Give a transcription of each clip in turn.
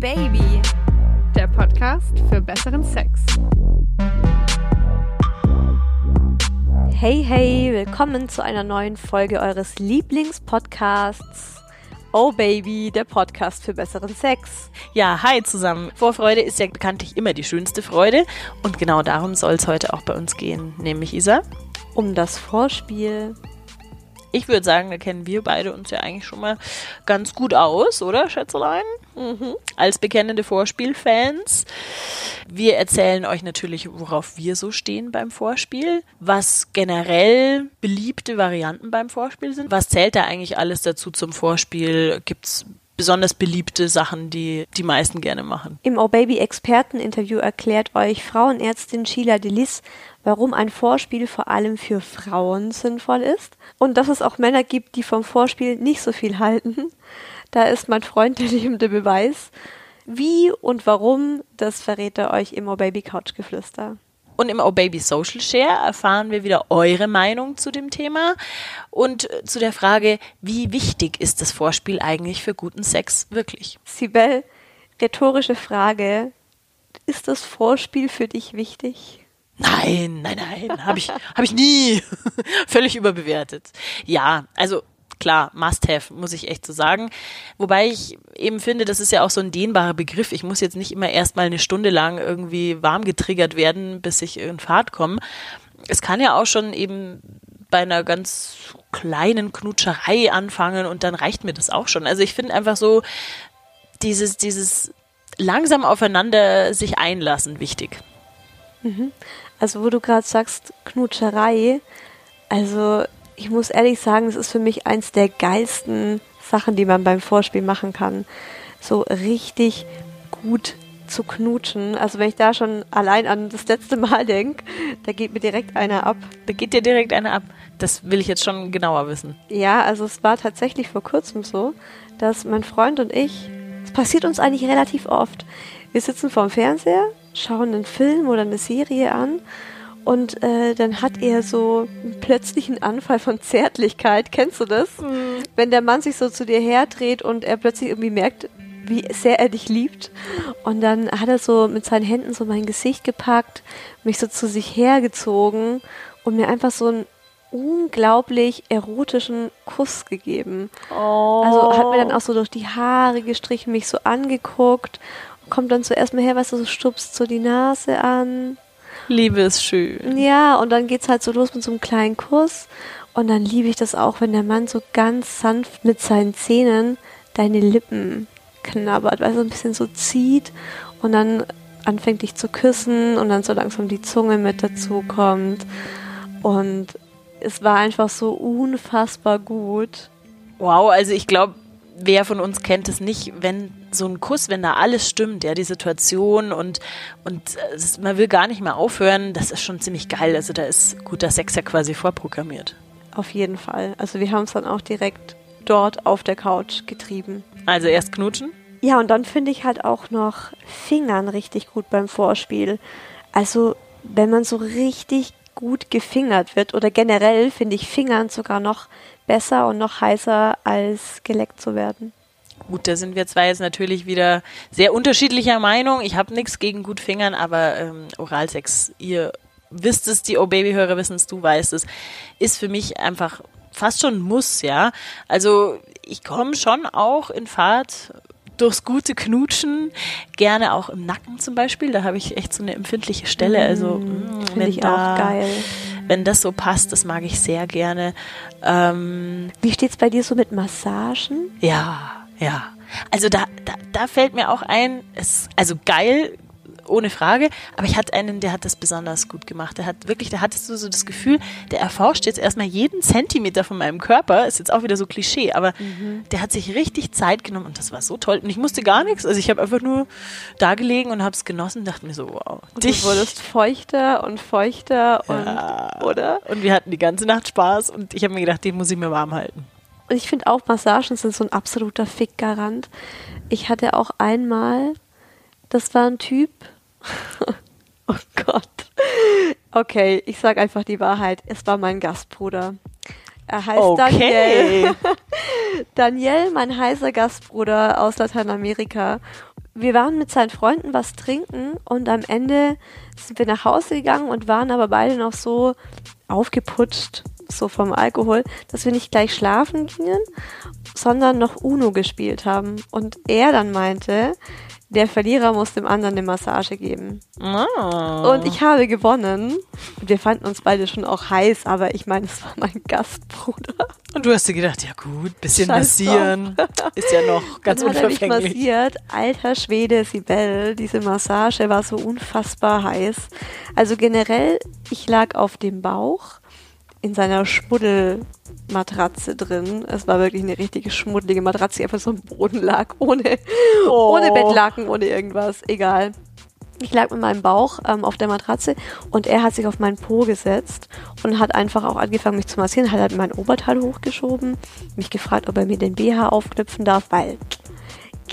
Baby, der Podcast für besseren Sex. Hey, hey, willkommen zu einer neuen Folge eures Lieblingspodcasts. Oh Baby, der Podcast für besseren Sex. Ja, hi zusammen. Vorfreude ist ja bekanntlich immer die schönste Freude und genau darum soll es heute auch bei uns gehen, nämlich Isa. Um das Vorspiel ich würde sagen, da kennen wir beide uns ja eigentlich schon mal ganz gut aus, oder, Schätzelein? Mhm. Als bekennende Vorspielfans. Wir erzählen euch natürlich, worauf wir so stehen beim Vorspiel, was generell beliebte Varianten beim Vorspiel sind. Was zählt da eigentlich alles dazu zum Vorspiel? Gibt's besonders beliebte Sachen, die die meisten gerne machen. Im Oh Baby Experteninterview erklärt euch Frauenärztin Sheila Delis, warum ein Vorspiel vor allem für Frauen sinnvoll ist und dass es auch Männer gibt, die vom Vorspiel nicht so viel halten. Da ist mein Freund der lebende Beweis. Wie und warum, das verrät er euch im Oh Baby Couch Geflüster. Und im Oh Baby Social Share erfahren wir wieder eure Meinung zu dem Thema und zu der Frage, wie wichtig ist das Vorspiel eigentlich für guten Sex wirklich? Sibel, rhetorische Frage. Ist das Vorspiel für dich wichtig? Nein, nein, nein, habe ich, hab ich nie. Völlig überbewertet. Ja, also klar, Must-Have, muss ich echt so sagen. Wobei ich eben finde, das ist ja auch so ein dehnbarer Begriff. Ich muss jetzt nicht immer erstmal eine Stunde lang irgendwie warm getriggert werden, bis ich in Fahrt komme. Es kann ja auch schon eben bei einer ganz kleinen Knutscherei anfangen und dann reicht mir das auch schon. Also ich finde einfach so dieses, dieses langsam aufeinander sich einlassen wichtig. Mhm. Also wo du gerade sagst, Knutscherei, also ich muss ehrlich sagen, es ist für mich eins der geilsten Sachen, die man beim Vorspiel machen kann. So richtig gut zu knutschen. Also wenn ich da schon allein an das letzte Mal denke, da geht mir direkt einer ab. Da geht dir direkt einer ab. Das will ich jetzt schon genauer wissen. Ja, also es war tatsächlich vor kurzem so, dass mein Freund und ich, es passiert uns eigentlich relativ oft. Wir sitzen vorm Fernseher, schauen einen Film oder eine Serie an und äh, dann hat er so einen plötzlichen Anfall von Zärtlichkeit. Kennst du das? Mhm. Wenn der Mann sich so zu dir herdreht und er plötzlich irgendwie merkt, wie sehr er dich liebt. Und dann hat er so mit seinen Händen so mein Gesicht gepackt, mich so zu sich hergezogen und mir einfach so einen unglaublich erotischen Kuss gegeben. Oh. Also hat mir dann auch so durch die Haare gestrichen, mich so angeguckt, kommt dann zuerst mal her, weißt du, so stupst so die Nase an Liebe ist schön. Ja, und dann geht's halt so los mit so einem kleinen Kuss. Und dann liebe ich das auch, wenn der Mann so ganz sanft mit seinen Zähnen deine Lippen knabbert, weil er so ein bisschen so zieht und dann anfängt dich zu küssen und dann so langsam die Zunge mit dazu kommt. Und es war einfach so unfassbar gut. Wow, also ich glaube, wer von uns kennt es nicht, wenn so ein Kuss, wenn da alles stimmt, ja, die Situation und, und äh, man will gar nicht mehr aufhören, das ist schon ziemlich geil. Also da ist guter Sex ja quasi vorprogrammiert. Auf jeden Fall. Also wir haben es dann auch direkt dort auf der Couch getrieben. Also erst knutschen? Ja, und dann finde ich halt auch noch Fingern richtig gut beim Vorspiel. Also wenn man so richtig gut gefingert wird oder generell finde ich Fingern sogar noch besser und noch heißer als geleckt zu werden. Gut, da sind wir zwar jetzt natürlich wieder sehr unterschiedlicher Meinung. Ich habe nichts gegen gut Fingern, aber ähm, Oralsex, ihr wisst es, die O-Baby-Hörer wissen es, du weißt es, ist für mich einfach fast schon ein Muss, ja. Also ich komme schon auch in Fahrt durchs gute Knutschen, gerne auch im Nacken zum Beispiel. Da habe ich echt so eine empfindliche Stelle. Also mm, finde ich da, auch geil. Wenn das so passt, das mag ich sehr gerne. Ähm, Wie steht's bei dir so mit Massagen? Ja, ja. Also da, da, da fällt mir auch ein, es, also geil ohne Frage. Aber ich hatte einen, der hat das besonders gut gemacht. Der hat wirklich, da hattest du so das Gefühl, der erforscht jetzt erstmal jeden Zentimeter von meinem Körper. Ist jetzt auch wieder so Klischee, aber mhm. der hat sich richtig Zeit genommen und das war so toll. Und ich musste gar nichts. Also ich habe einfach nur da gelegen und habe es genossen und dachte mir so, wow. Und dich. du wurdest feuchter und feuchter und, oder? Und wir hatten die ganze Nacht Spaß und ich habe mir gedacht, den muss ich mir warm halten. Und ich finde auch, Massagen sind so ein absoluter Fickgarant. Ich hatte auch einmal, das war ein Typ, oh Gott. Okay, ich sag einfach die Wahrheit. Es war mein Gastbruder. Er heißt okay. Daniel. Daniel, mein heißer Gastbruder aus Lateinamerika. Wir waren mit seinen Freunden was trinken und am Ende sind wir nach Hause gegangen und waren aber beide noch so aufgeputscht, so vom Alkohol, dass wir nicht gleich schlafen gingen, sondern noch Uno gespielt haben. Und er dann meinte, der Verlierer muss dem anderen eine Massage geben. Oh. Und ich habe gewonnen. Und wir fanden uns beide schon auch heiß, aber ich meine, es war mein Gastbruder. Und du hast dir gedacht, ja gut, bisschen Scheiß massieren. Ist ja noch ganz Dann hat er mich unverfänglich. massiert. Alter Schwede, Sibel, diese Massage war so unfassbar heiß. Also generell, ich lag auf dem Bauch in seiner Schmuddelmatratze drin. Es war wirklich eine richtige schmuddelige Matratze, die einfach so am Boden lag, ohne, Oh. ohne Bettlaken, ohne irgendwas. Egal. Ich lag mit meinem Bauch ähm, auf der Matratze und er hat sich auf meinen Po gesetzt und hat einfach auch angefangen, mich zu massieren, hat halt mein Oberteil hochgeschoben, mich gefragt, ob er mir den BH aufknüpfen darf, weil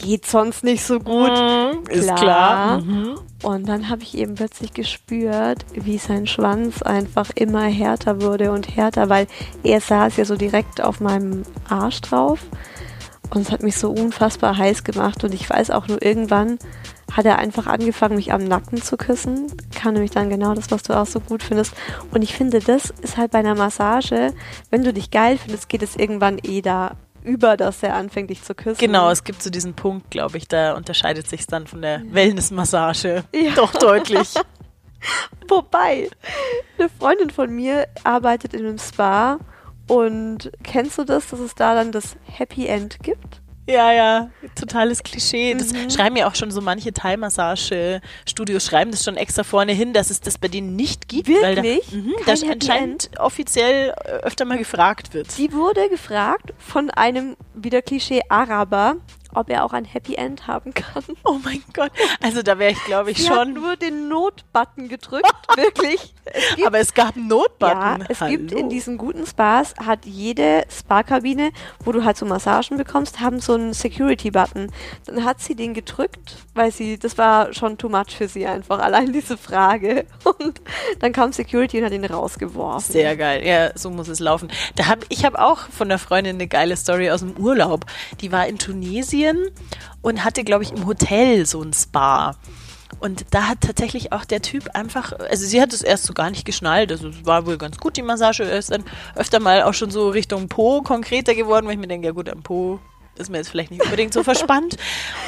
geht sonst nicht so gut. Mhm, ist klar. Mhm. Und dann habe ich eben plötzlich gespürt, wie sein Schwanz einfach immer härter wurde und härter, weil er saß ja so direkt auf meinem Arsch drauf. Und es hat mich so unfassbar heiß gemacht. Und ich weiß auch nur, irgendwann hat er einfach angefangen, mich am Nacken zu küssen. Kann nämlich dann genau das, was du auch so gut findest. Und ich finde, das ist halt bei einer Massage, wenn du dich geil findest, geht es irgendwann eh da über, dass er anfängt, dich zu küssen. Genau, es gibt so diesen Punkt, glaube ich, da unterscheidet sich dann von der Wellnessmassage Ja. doch deutlich. Wobei, eine Freundin von mir arbeitet in einem Spa und kennst du das, dass es da dann das Happy End gibt? Ja, ja, totales Klischee. Das Mhm. schreiben ja auch schon so manche Thai-Massage-Studios, schreiben das schon extra vorne hin, dass es das bei denen nicht gibt. Weil Wirklich? da, mhm, Kein das anscheinend offiziell äh, öfter mal gefragt wird. Die wurde gefragt von einem, wieder Klischee, Araber, ob er auch ein Happy End haben kann. Oh mein Gott. Also da wäre ich, glaube ich, Sie hat schon. nur den Not-Button gedrückt, wirklich. Es gibt, Aber es gab einen ja, Notbutton. es Hallo. gibt in diesen guten Spas, hat jede Spa-Kabine, wo du halt so Massagen bekommst, haben so einen Security-Button. Dann hat sie den gedrückt, weil sie, das war schon too much für sie einfach, allein diese Frage. Und dann kam Security und hat ihn rausgeworfen. Sehr geil. Ja, so muss es laufen. Da hab, ich habe auch von der Freundin eine geile Story aus dem Urlaub. Die war in Tunesien und hatte, glaube ich, im Hotel so ein Spa. Und da hat tatsächlich auch der Typ einfach, also sie hat es erst so gar nicht geschnallt, also es war wohl ganz gut, die Massage. Er ist dann öfter mal auch schon so Richtung Po konkreter geworden, weil ich mir denke, ja gut, am Po ist mir jetzt vielleicht nicht unbedingt so verspannt.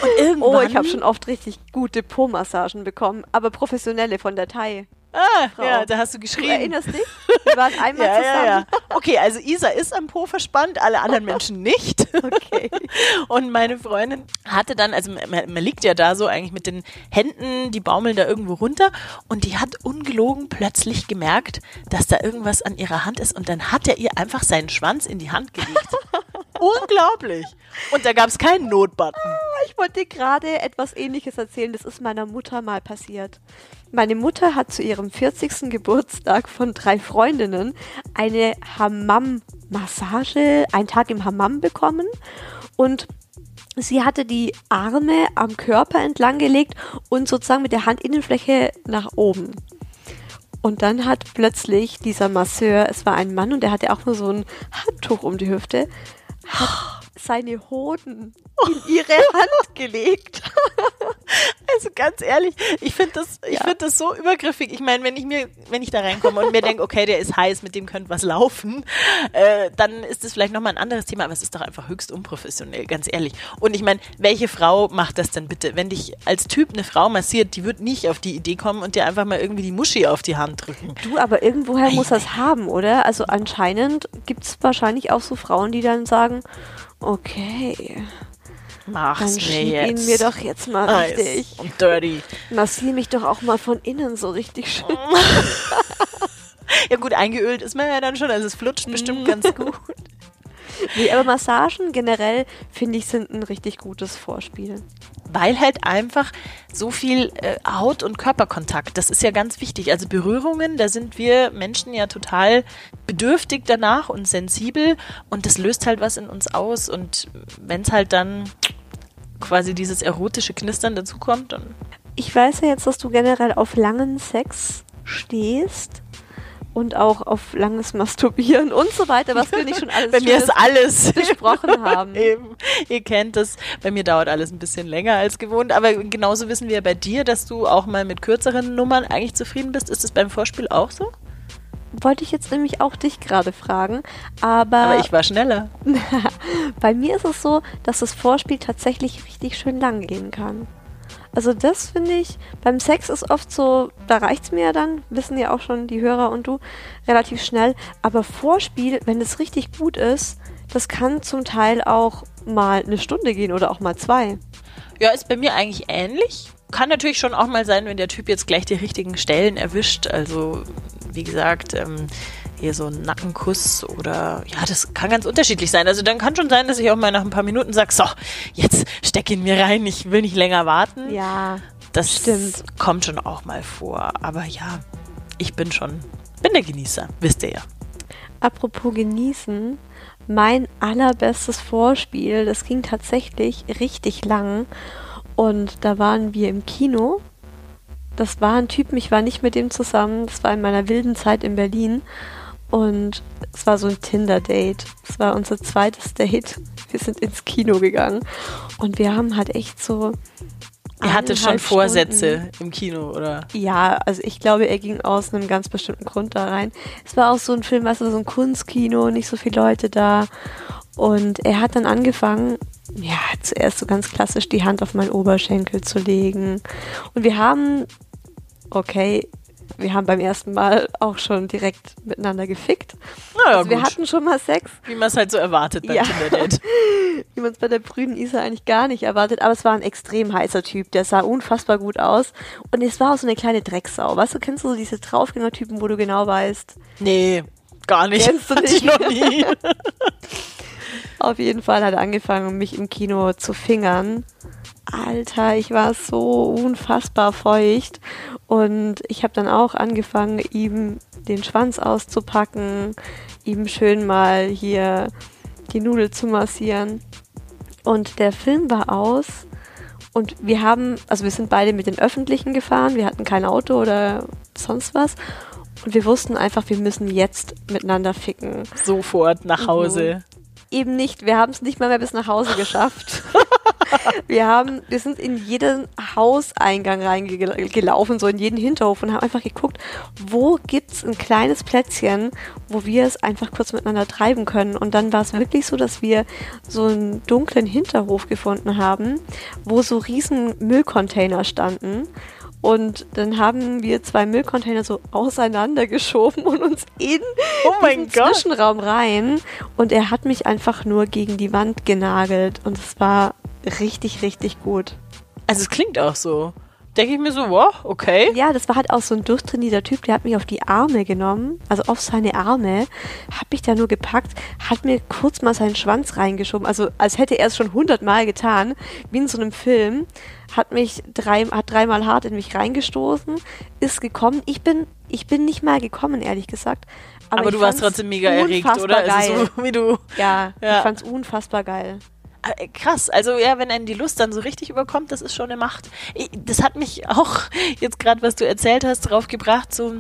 Und irgendwann... Oh, ich habe schon oft richtig gute Po-Massagen bekommen, aber professionelle von der Thai. Ah, Frau. ja, da hast du Du geschrieben. erinnerst dich? Wir waren einmal Ja, zusammen. ja, ja. Okay, also Isa ist am Po verspannt, alle anderen Menschen nicht. Okay. Und meine Freundin hatte dann, also man, man liegt ja da so eigentlich mit den Händen, die baumeln da irgendwo runter und die hat ungelogen plötzlich gemerkt, dass da irgendwas an ihrer Hand ist und dann hat er ihr einfach seinen Schwanz in die Hand gelegt. Unglaublich. Und da gab es keinen Notbutton. Ich wollte gerade etwas ähnliches erzählen. Das ist meiner Mutter mal passiert. Meine Mutter hat zu ihrem 40. Geburtstag von drei Freundinnen eine Hammam-Massage, einen Tag im Hammam bekommen und sie hatte die Arme am Körper entlang gelegt und sozusagen mit der Handinnenfläche nach oben. Und dann hat plötzlich dieser Masseur, es war ein Mann und der hatte auch nur so ein Handtuch um die Hüfte, seine Hoden in ihre Hand gelegt. Also ganz ehrlich, ich finde das, ich Ja. finde das so übergriffig. Ich meine, wenn ich mir, wenn ich da reinkomme und mir denke, okay, der ist heiß, mit dem könnte was laufen, äh, dann ist das vielleicht nochmal ein anderes Thema, aber es ist doch einfach höchst unprofessionell, ganz ehrlich. Und ich meine, welche Frau macht das denn bitte? Wenn dich als Typ eine Frau massiert, die wird nicht auf die Idee kommen und dir einfach mal irgendwie die Muschi auf die Hand drücken. Du, aber irgendwoher muss das haben, oder? Also anscheinend gibt es wahrscheinlich auch so Frauen, die dann sagen, okay, Mach's dann mir jetzt. ihn mir doch jetzt mal Heiß richtig. und dirty. Massier mich doch auch mal von innen so richtig schön. Ja gut, eingeölt ist man ja dann schon, also es flutscht Mhm. bestimmt ganz gut. Nee, aber Massagen generell, finde ich, sind ein richtig gutes Vorspiel. Weil halt einfach so viel äh, Haut- und Körperkontakt, das ist ja ganz wichtig. Also Berührungen, da sind wir Menschen ja total bedürftig danach und sensibel und das löst halt was in uns aus. Und wenn es halt dann quasi dieses erotische Knistern dazukommt, Ich weiß ja jetzt, dass du generell auf langen Sex stehst. und auch auf langes Masturbieren und so weiter, was wir nicht schon alles Bei mir ist alles besprochen haben. Eben. Ihr kennt das. Bei mir dauert alles ein bisschen länger als gewohnt. Aber genauso wissen wir bei dir, dass du auch mal mit kürzeren Nummern eigentlich zufrieden bist. Ist es beim Vorspiel auch so? Wollte ich jetzt nämlich auch dich gerade fragen, aber, Aber ich war schneller. bei mir ist es so, dass das Vorspiel tatsächlich richtig schön lang gehen kann. Also das finde ich, beim Sex ist oft so, da reicht's mir ja dann, wissen ja auch schon die Hörer und du, relativ schnell. Aber Vorspiel, wenn es richtig gut ist, das kann zum Teil auch mal eine Stunde gehen oder auch mal zwei. Ja, ist bei mir eigentlich ähnlich. Kann natürlich schon auch mal sein, wenn der Typ jetzt gleich die richtigen Stellen erwischt. Also, wie gesagt, ähm, hier so ein Nackenkuss oder ja, das kann ganz unterschiedlich sein. Also dann kann schon sein, dass ich auch mal nach ein paar Minuten sage, so, jetzt steck ihn mir rein, ich will nicht länger warten. Ja, das stimmt. kommt schon auch mal vor. Aber ja, ich bin schon, bin der Genießer, wisst ihr ja. Apropos genießen, mein allerbestes Vorspiel, das ging tatsächlich richtig lang und da waren wir im Kino. Das war ein Typ, ich war nicht mit dem zusammen, das war in meiner wilden Zeit in Berlin und es war so ein Tinder-Date. Es war unser zweites Date. Wir sind ins Kino gegangen und wir haben halt echt so. Er hatte schon Vorsätze Stunden- im Kino, oder? ja, also ich glaube, er ging aus einem ganz bestimmten Grund da rein. Es war auch so ein Film, weißt du, so ein Kunstkino, nicht so viele Leute da. Und er hat dann angefangen, ja, zuerst so ganz klassisch die Hand auf meinen Oberschenkel zu legen. Und wir haben, okay, wir haben beim ersten Mal auch schon direkt miteinander gefickt. Naja, also wir gut. hatten schon mal Sex, Wie man es halt so erwartet beim Ja. Tinder-Date. wie man es bei der brünen Isa eigentlich gar nicht erwartet. Aber es war ein extrem heißer Typ, der sah unfassbar gut aus. Und es war auch so eine kleine Drecksau. Weißt du, kennst du so diese Draufgänger-Typen, wo du genau weißt, Nee, gar nicht. Kennst du Hatte ich nicht? noch nie. Auf jeden Fall hat er angefangen, mich im Kino zu fingern. Alter, ich war so unfassbar feucht. Und ich habe dann auch angefangen, ihm den Schwanz auszupacken, ihm schön mal hier die Nudel zu massieren. Und der Film war aus. Und wir haben, also wir sind beide mit den Öffentlichen gefahren. Wir hatten kein Auto oder sonst was. Und wir wussten einfach, wir müssen jetzt miteinander ficken Sofort nach Hause. Eben nicht. Wir haben es nicht mal mehr bis nach Hause geschafft. wir haben, wir sind in jeden Hauseingang reingelaufen, so in jeden Hinterhof und haben einfach geguckt, wo gibt's ein kleines Plätzchen, wo wir es einfach kurz miteinander treiben können. Und dann war es wirklich so, dass wir so einen dunklen Hinterhof gefunden haben, wo so riesen Müllcontainer standen. Und dann haben wir zwei Müllcontainer so auseinandergeschoben und uns in Oh diesen Gott. Zwischenraum rein. Und er hat mich einfach nur gegen die Wand genagelt. Und es war richtig, richtig gut. Also es klingt auch so. Denke ich mir so, wow, okay. Ja, das war halt auch so ein durchtrainierter Typ, der hat mich auf die Arme genommen, also auf seine Arme, hat mich da nur gepackt, hat mir kurz mal seinen Schwanz reingeschoben, also als hätte er es schon hundertmal getan, wie in so einem Film, hat mich drei, hat dreimal hart in mich reingestoßen, ist gekommen. Ich bin, ich bin nicht mal gekommen, ehrlich gesagt. Aber, ich du warst trotzdem mega erregt, oder? Geil. Also so wie du. ja, Ja. ich fand's unfassbar geil. Äh, Krass, also ja, wenn einen die Lust dann so richtig überkommt, das ist schon eine Macht. Das hat mich auch jetzt gerade, was du erzählt hast, drauf gebracht, so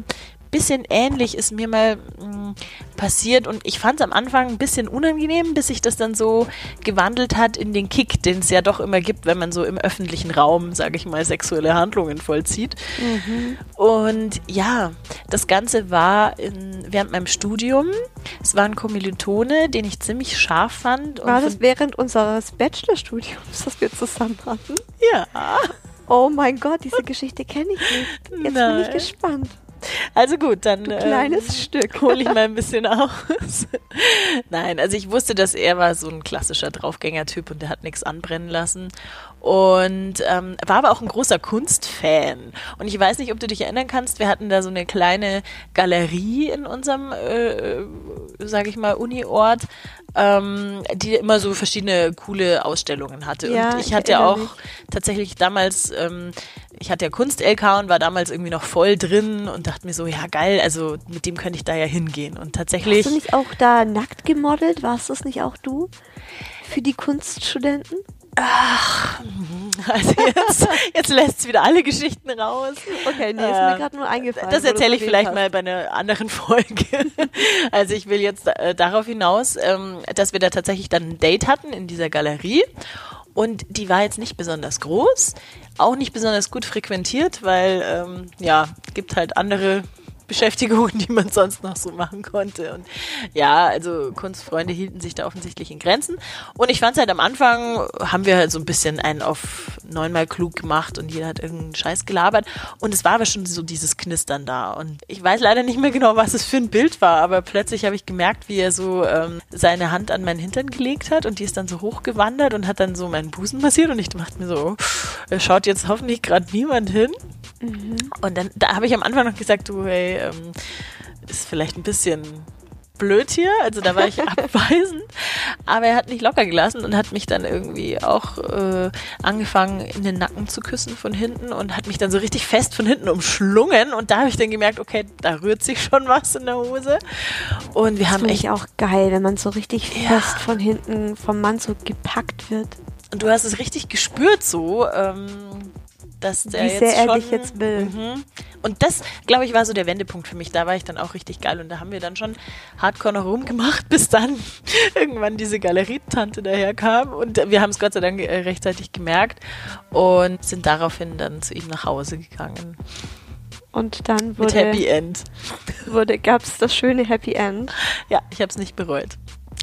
bisschen ähnlich ist mir mal mh, passiert und ich fand es am Anfang ein bisschen unangenehm, bis sich das dann so gewandelt hat in den Kick, den es ja doch immer gibt, wenn man so im öffentlichen Raum, sage ich mal, sexuelle Handlungen vollzieht. Und ja, das Ganze war in, während meinem Studium. Es war ein Kommilitone, den ich ziemlich scharf fand. War das während unseres Bachelorstudiums, das wir zusammen hatten? Ja. Oh mein Gott, diese Geschichte kenne ich nicht. Jetzt bin ich Nein. gespannt. Also gut, dann Du kleines Stück. hole ich mal ein bisschen aus. Nein, also ich wusste, dass er war so ein klassischer Draufgänger-Typ und der hat nichts anbrennen lassen. Und ähm, war aber auch ein großer Kunstfan. Und ich weiß nicht, ob du dich erinnern kannst, wir hatten da so eine kleine Galerie in unserem, äh, sage ich mal, Uni-Ort, ähm, die immer so verschiedene coole Ausstellungen hatte. Ja, und ich ich hatte auch mich. tatsächlich damals, ähm, ich hatte ja Kunst-LK und war damals irgendwie noch voll drin und dachte mir so, ja geil, also mit dem könnte ich da ja hingehen. Und tatsächlich, Hast du nicht auch da nackt gemodelt? Warst das nicht auch du? Für die Kunststudenten? Ach, also jetzt, jetzt lässt es wieder alle Geschichten raus. Okay, nee, ist Äh, mir gerade nur eingefallen. Das erzähle ich vielleicht hast. mal bei einer anderen Folge. Also ich will jetzt äh, darauf hinaus, ähm, dass wir da tatsächlich dann ein Date hatten in dieser Galerie. Und die war jetzt nicht besonders groß, auch nicht besonders gut frequentiert, weil ähm, ja, gibt halt andere Beschäftigungen, die man sonst noch so machen konnte. Und ja, also Kunstfreunde hielten sich da offensichtlich in Grenzen. Und ich fand halt am Anfang, haben wir halt so ein bisschen einen auf neunmal klug gemacht und jeder hat irgendeinen Scheiß gelabert. Und es war aber schon so dieses Knistern da. Und ich weiß leider nicht mehr genau, was es für ein Bild war, aber plötzlich habe ich gemerkt, wie er so ähm, seine Hand an meinen Hintern gelegt hat und die ist dann so hochgewandert und hat dann so meinen Busen massiert und ich dachte mir so, oh, da schaut jetzt hoffentlich gerade niemand hin. Und dann, da habe ich am Anfang noch gesagt, du, hey, ähm, ist vielleicht ein bisschen blöd hier. Also da war ich abweisend. Aber er hat nicht locker gelassen und hat mich dann irgendwie auch äh, angefangen, in den Nacken zu küssen von hinten und hat mich dann so richtig fest von hinten umschlungen. Und da habe ich dann gemerkt, okay, da rührt sich schon was in der Hose. Und wir Das haben echt auch geil, wenn man so richtig Ja. fest von hinten vom Mann so gepackt wird. Und du hast es richtig gespürt so, ähm, dass der Wie jetzt sehr er schon, dich jetzt will. Mhm. Und das, glaube ich, war so der Wendepunkt für mich. Da war ich dann auch richtig geil. Und da haben wir dann schon hardcore noch rumgemacht, bis dann irgendwann diese Galerietante daherkam. Und wir haben es Gott sei Dank äh, rechtzeitig gemerkt und sind daraufhin dann zu ihm nach Hause gegangen. Und dann Mit Happy wurde, End. wurde gab es das schöne Happy End. Ja, ich habe es nicht bereut.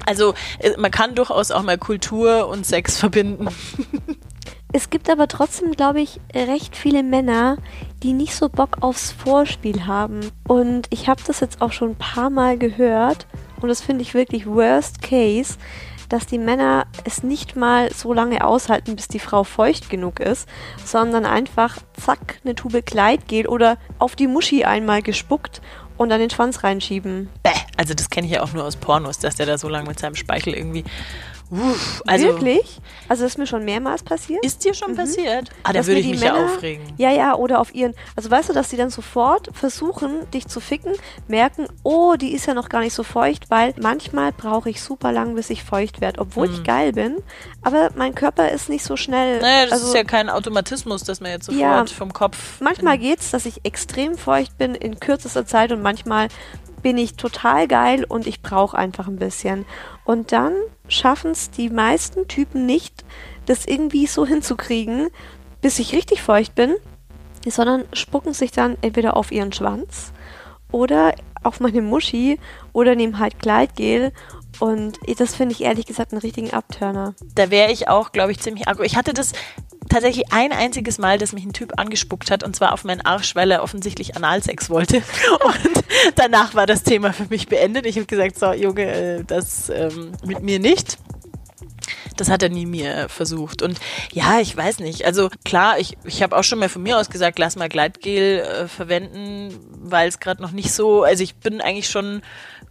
Also äh, man kann durchaus auch mal Kultur und Sex verbinden. Es gibt aber trotzdem, glaube ich, recht viele Männer, die nicht so Bock aufs Vorspiel haben. Und ich habe das jetzt auch schon ein paar Mal gehört. Und das finde ich wirklich worst case, dass die Männer es nicht mal so lange aushalten, bis die Frau feucht genug ist, sondern einfach zack, eine Tube Kleidgel oder auf die Muschi einmal gespuckt und dann den Schwanz reinschieben. Bäh. Also das kenne ich ja auch nur aus Pornos, dass der da so lange mit seinem Speichel irgendwie. Uff, also Wirklich? Also das ist mir schon mehrmals passiert. ist dir schon passiert? Ah, da Dass würde ich die mich ja Männer- aufregen. Ja, ja, oder auf ihren. Also weißt du, dass die dann sofort versuchen, dich zu ficken, merken, oh, die ist ja noch gar nicht so feucht, weil manchmal brauche ich super lang, bis ich feucht werde, obwohl ich geil bin. Aber mein Körper ist nicht so schnell. Naja, das also, ist ja kein Automatismus, dass man jetzt sofort Ja. vom Kopf. manchmal geht's, dass ich extrem feucht bin in kürzester Zeit und manchmal bin ich total geil und ich brauche einfach ein bisschen. Und dann schaffen es die meisten Typen nicht, das irgendwie so hinzukriegen, bis ich richtig feucht bin, sondern spucken sich dann entweder auf ihren Schwanz oder auf meine Muschi oder nehmen halt Kleidgel. Und das finde ich ehrlich gesagt einen richtigen Abturner. Da wäre ich auch, glaube ich, ziemlich aggro. Ich hatte das tatsächlich ein einziges Mal, dass mich ein Typ angespuckt hat und zwar auf meinen Arsch, weil er offensichtlich Analsex wollte. Und danach war das Thema für mich beendet. Ich habe gesagt, so Junge, äh, das ähm, mit mir nicht. Das hat er nie mir versucht. Und ja, ich weiß nicht. Also klar, ich, ich habe auch schon mal von mir aus gesagt, lass mal Gleitgel äh, verwenden, weil es gerade noch nicht so, also ich bin eigentlich schon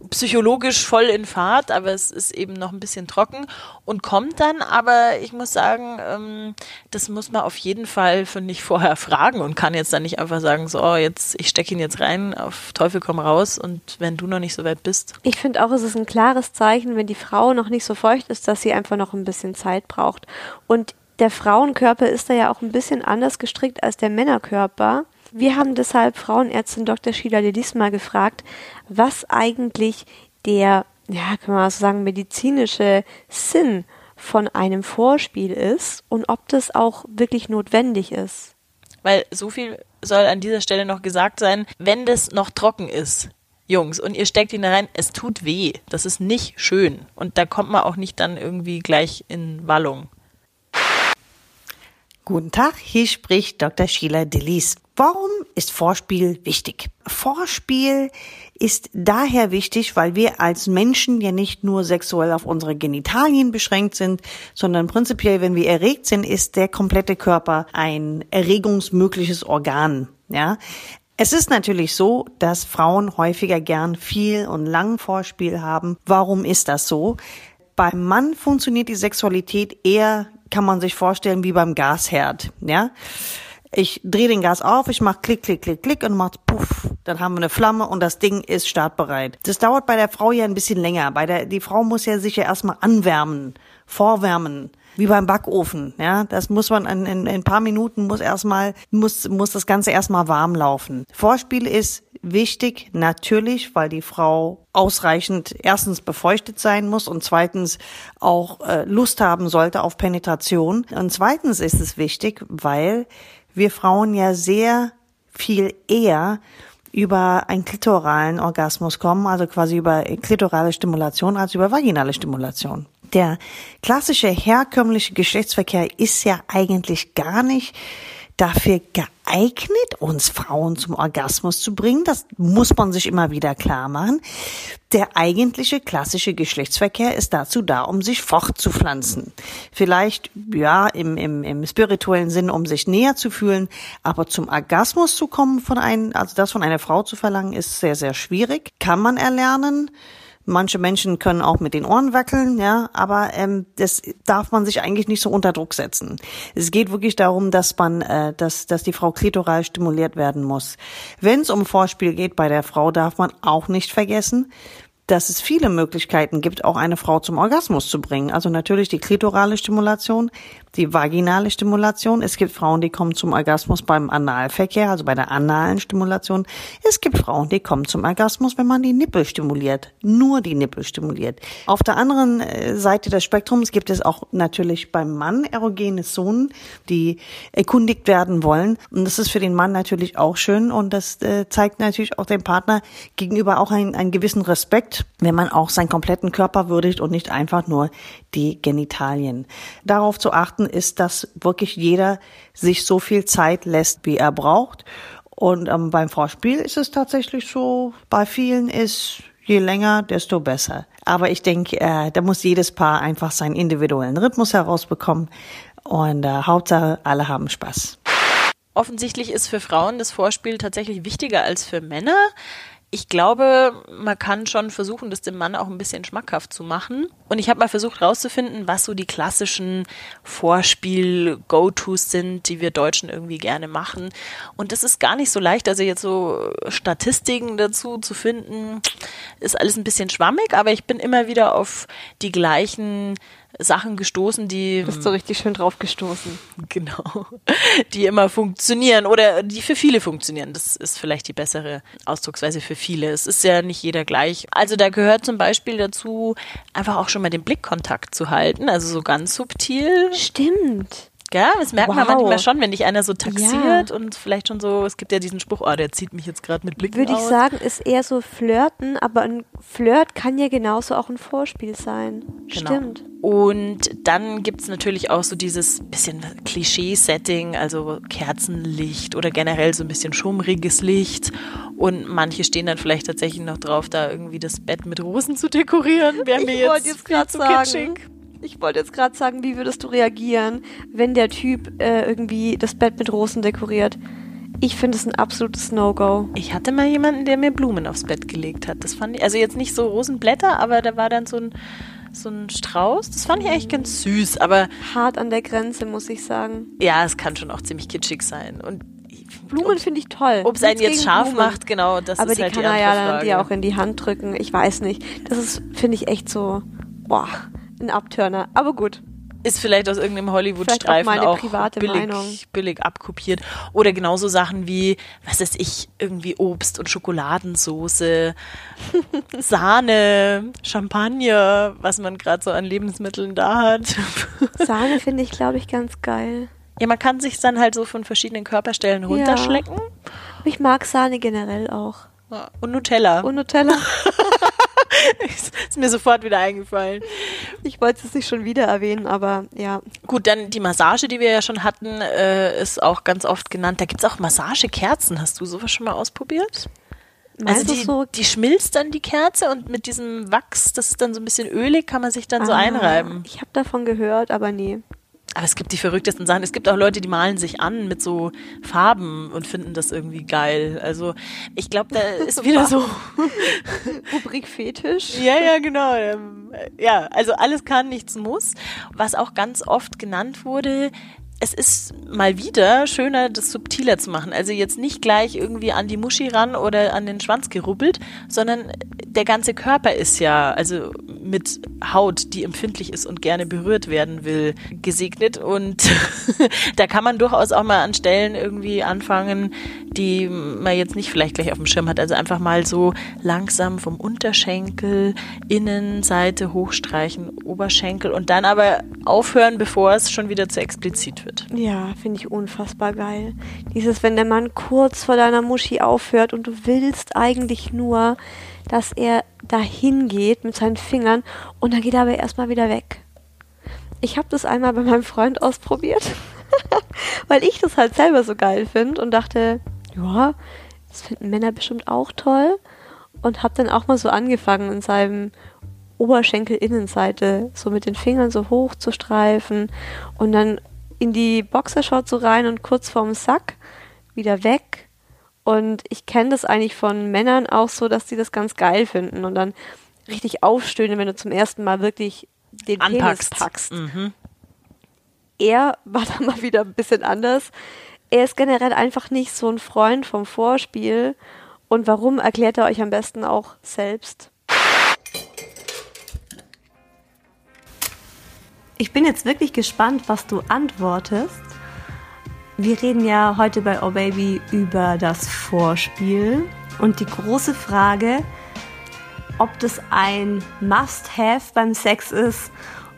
psychologisch voll in Fahrt, aber es ist eben noch ein bisschen trocken und kommt dann. Aber ich muss sagen, ähm, das muss man auf jeden Fall, finde ich, vorher fragen und kann jetzt dann nicht einfach sagen, so, oh, jetzt, ich stecke ihn jetzt rein, auf Teufel komm raus und wenn du noch nicht so weit bist. Ich finde auch, es ist ein klares Zeichen, wenn die Frau noch nicht so feucht ist, dass sie einfach noch ein bisschen Zeit braucht. Und der Frauenkörper ist da ja auch ein bisschen anders gestrickt als der Männerkörper. Wir haben deshalb Frauenärztin Dr. Sheila Delis mal gefragt, was eigentlich der, ja, kann man so sagen, medizinische Sinn von einem Vorspiel ist und ob das auch wirklich notwendig ist. Weil so viel soll an dieser Stelle noch gesagt sein, wenn das noch trocken ist, Jungs, und ihr steckt ihn da rein, es tut weh. Das ist nicht schön. Und da kommt man auch nicht dann irgendwie gleich in Wallung. Guten Tag, hier spricht Dr. Sheila Delis. Warum ist Vorspiel wichtig? Vorspiel ist daher wichtig, weil wir als Menschen ja nicht nur sexuell auf unsere Genitalien beschränkt sind, sondern prinzipiell, wenn wir erregt sind, ist der komplette Körper ein erregungsmögliches Organ, ja. Es ist natürlich so, dass Frauen häufiger gern viel und lang Vorspiel haben. Warum ist das so? Beim Mann funktioniert die Sexualität eher, kann man sich vorstellen, wie beim Gasherd, ja. Ich drehe den Gas auf, ich mache klick, klick, klick, klick und macht puff. Dann haben wir eine Flamme und das Ding ist startbereit. Das dauert bei der Frau ja ein bisschen länger. Bei der, die Frau muss ja sich ja erstmal anwärmen vorwärmen. Wie beim Backofen, ja. Das muss man in, in, in ein paar Minuten muss erstmal, muss, muss das Ganze erstmal warm laufen. Vorspiel ist wichtig, natürlich, weil die Frau ausreichend erstens befeuchtet sein muss und zweitens auch äh, Lust haben sollte auf Penetration. Und zweitens ist es wichtig, weil wir Frauen ja sehr viel eher über einen klitoralen Orgasmus kommen, also quasi über klitorale Stimulation als über vaginale Stimulation. Der klassische herkömmliche Geschlechtsverkehr ist ja eigentlich gar nicht dafür geeignet, uns Frauen zum Orgasmus zu bringen. Das muss man sich immer wieder klar machen. Der eigentliche klassische Geschlechtsverkehr ist dazu da, um sich fortzupflanzen. Vielleicht, ja, im, im, im spirituellen Sinn, um sich näher zu fühlen, aber zum Orgasmus zu kommen von einem, also das von einer Frau zu verlangen, ist sehr, sehr schwierig. Kann man erlernen. Manche Menschen können auch mit den Ohren wackeln, ja, aber ähm, das darf man sich eigentlich nicht so unter Druck setzen. Es geht wirklich darum, dass man, äh, dass, dass die Frau klitoral stimuliert werden muss. Wenn es um Vorspiel geht bei der Frau, darf man auch nicht vergessen, dass es viele Möglichkeiten gibt, auch eine Frau zum Orgasmus zu bringen. Also natürlich die klitorale Stimulation, die vaginale Stimulation. Es gibt Frauen, die kommen zum Orgasmus beim Analverkehr, also bei der analen Stimulation. Es gibt Frauen, die kommen zum Orgasmus, wenn man die Nippel stimuliert, nur die Nippel stimuliert. Auf der anderen äh, Seite des Spektrums gibt es auch natürlich beim Mann erogene Zonen, die erkundigt werden wollen. Und das ist für den Mann natürlich auch schön und das äh, zeigt natürlich auch dem Partner gegenüber auch einen, einen gewissen Respekt, wenn man auch seinen kompletten Körper würdigt und nicht einfach nur die Genitalien. Darauf zu achten ist, dass wirklich jeder sich so viel Zeit lässt, wie er braucht. Und ähm, beim Vorspiel ist es tatsächlich so, bei vielen ist je länger, desto besser. Aber ich denke, äh, da muss jedes Paar einfach seinen individuellen Rhythmus herausbekommen. Und äh, Hauptsache, alle haben Spaß. Offensichtlich ist für Frauen das Vorspiel tatsächlich wichtiger als für Männer ich glaube, man kann schon versuchen, das dem Mann auch ein bisschen schmackhaft zu machen. Und ich habe mal versucht herauszufinden, was so die klassischen Vorspiel-Go-Tos sind, die wir Deutschen irgendwie gerne machen. Und das ist gar nicht so leicht. Also jetzt so Statistiken dazu zu finden, ist alles ein bisschen schwammig, aber ich bin immer wieder auf die gleichen Sachen gestoßen, die. Bist du richtig schön drauf gestoßen. Genau. Die immer funktionieren oder die für viele funktionieren. Das ist vielleicht die bessere Ausdrucksweise für viele. Es ist ja nicht jeder gleich. Also da gehört zum Beispiel dazu, einfach auch schon mal den Blickkontakt zu halten, also so ganz subtil. Stimmt. Ja, das merkt wow. man manchmal schon, wenn dich einer so taxiert Ja. und vielleicht schon so, es gibt ja diesen Spruch, oh, der zieht mich jetzt gerade mit Blicken Würde ich aus. sagen, ist eher so Flirten, aber ein Flirt kann ja genauso auch ein Vorspiel sein. Genau. Stimmt. Und dann gibt's natürlich auch so dieses bisschen Klischee-Setting, also Kerzenlicht oder generell so ein bisschen schummriges Licht. Und manche stehen dann vielleicht tatsächlich noch drauf, da irgendwie das Bett mit Rosen zu dekorieren. Wäre mir jetzt, jetzt gerade zu sagen. kitschig. Ich wollte jetzt gerade sagen, wie würdest du reagieren, wenn der Typ äh, irgendwie das Bett mit Rosen dekoriert? Ich finde es ein absolutes No-Go. Ich hatte mal jemanden, der mir Blumen aufs Bett gelegt hat. Das fand ich, also jetzt nicht so Rosenblätter, aber da war dann so ein, so ein Strauß. Das fand ich eigentlich ganz süß, aber Hart an der Grenze, muss ich sagen. ja, es kann schon auch ziemlich kitschig sein. Und Blumen finde ich toll. ob es einen jetzt scharf Blumen. macht, genau, das Aber ist die halt kann die er andere ja dann dir auch in die Hand drücken. Ich weiß nicht. Das ist, finde ich, echt so, boah, ein Abturner. Aber gut. ist vielleicht aus irgendeinem Hollywood-Streifen auch auch, billig, Meinung. billig abkopiert. Oder genauso Sachen wie, was weiß ich, irgendwie Obst und Schokoladensoße, Sahne, Champagner, was man gerade so an Lebensmitteln da hat. Sahne finde ich, glaube ich, ganz geil. Ja, man kann sich dann halt so von verschiedenen Körperstellen runterschlecken. Aber ich mag Sahne generell auch. Ja. Und Nutella. Und Nutella. ist mir sofort wieder eingefallen. Ich wollte es nicht schon wieder erwähnen, aber ja. Gut, dann die Massage, die wir ja schon hatten, äh, ist auch ganz oft genannt. Da gibt's auch Massagekerzen. Hast du sowas schon mal ausprobiert? Meinst also die, so? die schmilzt dann die Kerze und mit diesem Wachs, das ist dann so ein bisschen ölig, kann man sich dann so Ah, einreiben. Ich habe davon gehört, aber nee. Aber es gibt die verrücktesten Sachen. Es gibt auch Leute, die malen sich an mit so Farben und finden das irgendwie geil. Also ich glaube, da ist wieder so. Rubrik Fetisch. Ja, ja, genau. Ähm, Ja, also alles kann, nichts muss. Was auch ganz oft genannt wurde, es ist mal wieder schöner, das subtiler zu machen. Also jetzt nicht gleich irgendwie an die Muschi ran oder an den Schwanz gerubbelt, sondern der ganze Körper ist ja, also mit Haut, die empfindlich ist und gerne berührt werden will, gesegnet. Und da kann man durchaus auch mal an Stellen irgendwie anfangen, die man jetzt nicht vielleicht gleich auf dem Schirm hat. Also einfach mal so langsam vom Unterschenkel, Innenseite hochstreichen, Oberschenkel und dann aber aufhören, bevor es schon wieder zu explizit wird. Ja, finde ich unfassbar geil. Dieses, wenn der Mann kurz vor deiner Muschi aufhört und du willst eigentlich nur, dass er dahin geht mit seinen Fingern und dann geht er aber erstmal wieder weg. Ich habe das einmal bei meinem Freund ausprobiert, weil ich das halt selber so geil finde und dachte, ja, das finden Männer bestimmt auch toll und habe dann auch mal so angefangen in seinem Oberschenkelinnenseite so mit den Fingern so hoch zu streifen und dann in die Boxershorts so rein und kurz vorm Sack wieder weg. Und ich kenne das eigentlich von Männern auch so, dass die das ganz geil finden und dann richtig aufstöhnen, wenn du zum ersten Mal wirklich den Anpackst. Penis packst. Mhm. Er war da mal wieder ein bisschen anders. Er ist generell einfach nicht so ein Freund vom Vorspiel. Und warum erklärt er euch am besten auch selbst? Ich bin jetzt wirklich gespannt, was du antwortest. Wir reden ja heute bei Oh Baby über das Vorspiel und die große Frage, ob das ein Must-Have beim Sex ist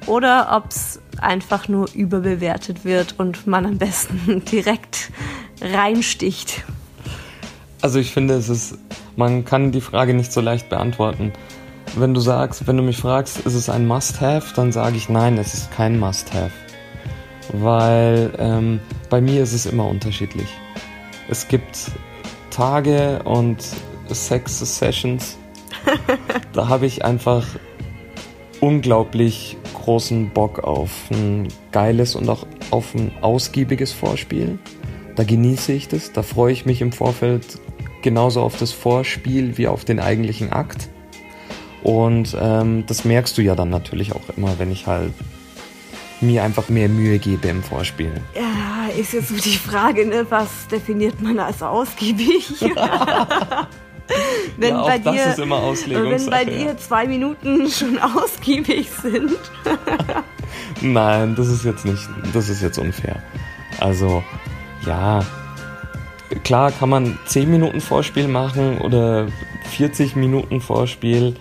oder ob es einfach nur überbewertet wird und man am besten direkt reinsticht. Also ich finde, es ist, man kann die Frage nicht so leicht beantworten. Wenn du sagst, wenn du mich fragst, ist es ein Must-Have, dann sage ich nein, es ist kein Must-Have. Weil ähm, bei mir ist es immer unterschiedlich. Es gibt Tage und Sex-Sessions, da habe ich einfach unglaublich großen Bock auf ein geiles und auch auf ein ausgiebiges Vorspiel. Da genieße ich das, da freue ich mich im Vorfeld genauso auf das Vorspiel wie auf den eigentlichen Akt. Und ähm, das merkst du ja dann natürlich auch immer, wenn ich halt mir einfach mehr Mühe gebe im Vorspiel. Ja, ist jetzt so die Frage, ne, was definiert man als ausgiebig? wenn ja, auch bei das dir, ist immer wenn bei dir zwei Minuten schon ausgiebig sind. Nein, das ist jetzt nicht, das ist jetzt unfair. Also, ja, klar kann man 10 Minuten Vorspiel machen oder 40 Minuten Vorspiel,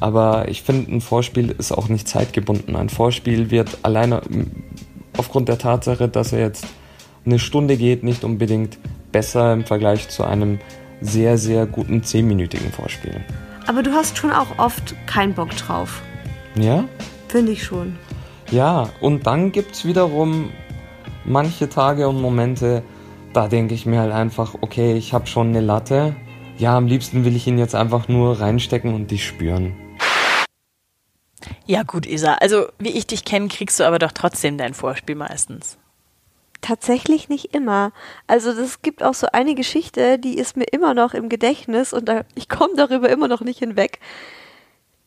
aber ich finde, ein Vorspiel ist auch nicht zeitgebunden. Ein Vorspiel wird alleine aufgrund der Tatsache, dass er jetzt eine Stunde geht, nicht unbedingt besser im Vergleich zu einem sehr, sehr guten 10-minütigen Vorspiel. Aber du hast schon auch oft keinen Bock drauf. Ja? Finde ich schon. Ja, und dann gibt's wiederum manche Tage und Momente, da denke ich mir halt einfach, okay, ich habe schon eine Latte. Ja, am liebsten will ich ihn jetzt einfach nur reinstecken und die spüren. Ja gut, Isa, also wie ich dich kenne, kriegst du aber doch trotzdem dein Vorspiel meistens. Tatsächlich nicht immer. Also es gibt auch so eine Geschichte, die ist mir immer noch im Gedächtnis und da, ich komme darüber immer noch nicht hinweg.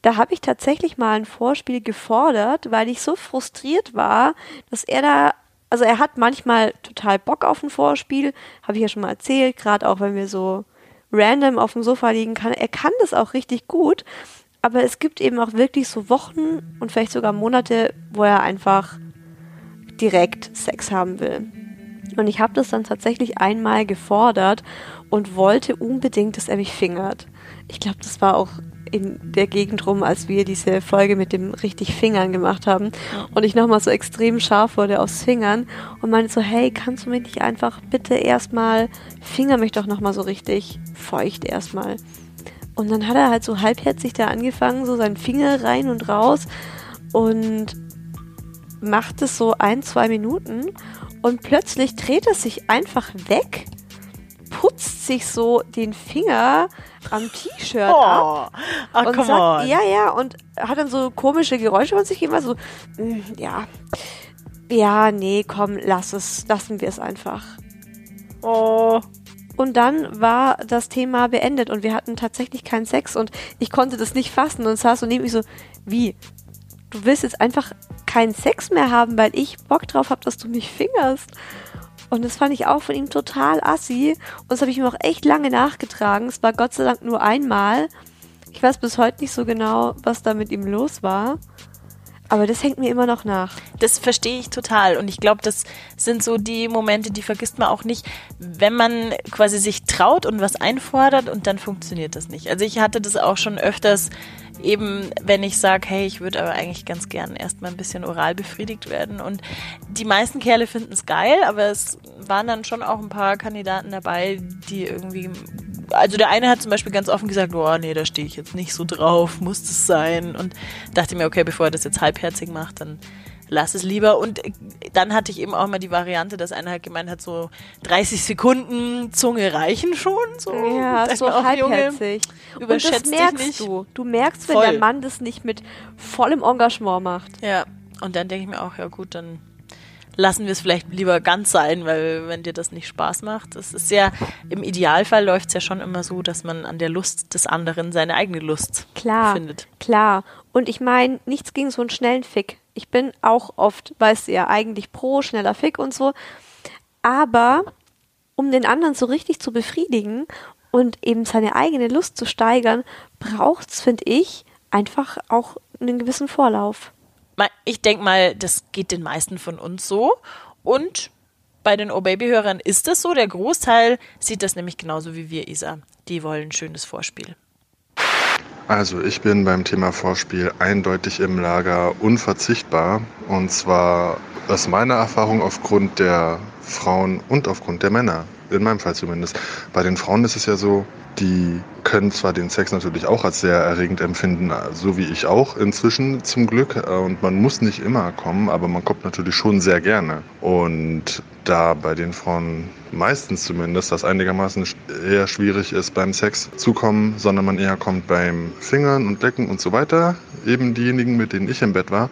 Da habe ich tatsächlich mal ein Vorspiel gefordert, weil ich so frustriert war, dass er da, also er hat manchmal total Bock auf ein Vorspiel, habe ich ja schon mal erzählt, gerade auch wenn wir so random auf dem Sofa liegen kann. Er kann das auch richtig gut, aber es gibt eben auch wirklich so Wochen und vielleicht sogar Monate, wo er einfach direkt Sex haben will. Und ich habe das dann tatsächlich einmal gefordert und wollte unbedingt, dass er mich fingert. Ich glaube, das war auch in der Gegend rum, als wir diese Folge mit dem richtig Fingern gemacht haben. Und ich nochmal so extrem scharf wurde aufs Fingern und meinte so, hey, kannst du mich nicht einfach bitte erstmal, finger mich doch nochmal so richtig feucht erstmal. Und dann hat er halt so halbherzig da angefangen, so seinen Finger rein und raus und macht es so ein, zwei Minuten und plötzlich dreht er sich einfach weg, putzt sich so den Finger am T-Shirt ab Oh, und sagt, on. ja, ja, und hat dann so komische Geräusche von sich gegeben, also, mm, ja, ja, nee, komm, lass es, lassen wir es einfach. Oh. Und dann war das Thema beendet und wir hatten tatsächlich keinen Sex und ich konnte das nicht fassen und saß so neben mich so, wie? Du willst jetzt einfach keinen Sex mehr haben, weil ich Bock drauf habe, dass du mich fingerst. Und das fand ich auch von ihm total assi. Und das habe ich ihm auch echt lange nachgetragen. Es war Gott sei Dank nur einmal. Ich weiß bis heute nicht so genau, was da mit ihm los war. Aber das hängt mir immer noch nach. Das verstehe ich total. Und ich glaube, das sind so die Momente, die vergisst man auch nicht, wenn man quasi sich traut und was einfordert und dann funktioniert das nicht. Also ich hatte das auch schon öfters, eben wenn ich sage, hey, ich würde aber eigentlich ganz gern erstmal ein bisschen oral befriedigt werden. Und die meisten Kerle finden es geil, aber es waren dann schon auch ein paar Kandidaten dabei, die irgendwie also der eine hat zum Beispiel ganz offen gesagt, oh nee, da stehe ich jetzt nicht so drauf, muss das sein. Und dachte mir, okay, bevor er das jetzt halbherzig macht, dann lass es lieber. Und dann hatte ich eben auch mal die Variante, dass einer halt gemeint hat, so 30 Sekunden Zunge reichen schon. So, ja, so auch, halbherzig. Junge, überschätzt und das merkst nicht. du. Du merkst, wenn Voll. der Mann das nicht mit vollem Engagement macht. Ja, und dann denke ich mir auch, ja gut, dann lassen wir es vielleicht lieber ganz sein, weil wenn dir das nicht Spaß macht, das ist ja, im Idealfall läuft es ja schon immer so, dass man an der Lust des anderen seine eigene Lust Klar, findet. klar. Und ich meine, nichts gegen so einen schnellen Fick. Ich bin auch oft, weißt du ja, eigentlich pro schneller Fick und so. Aber um den anderen so richtig zu befriedigen und eben seine eigene Lust zu steigern, braucht's, finde ich, einfach auch einen gewissen Vorlauf. Ich denke mal, das geht den meisten von uns so. Und bei den O-Baby-Hörern ist das so. Der Großteil sieht das nämlich genauso wie wir, Isa. Die wollen ein schönes Vorspiel. Also ich bin beim Thema Vorspiel eindeutig im Lager unverzichtbar. Und zwar aus meiner Erfahrung aufgrund der Frauen und aufgrund der Männer. In meinem Fall zumindest. Bei den Frauen ist es ja so, die können zwar den Sex natürlich auch als sehr erregend empfinden, so wie ich auch inzwischen zum Glück. Und man muss nicht immer kommen, aber man kommt natürlich schon sehr gerne. Und da bei den Frauen meistens zumindest das einigermaßen eher schwierig ist beim Sex zu kommen, sondern man eher kommt beim Fingern und Lecken und so weiter, eben diejenigen, mit denen ich im Bett war,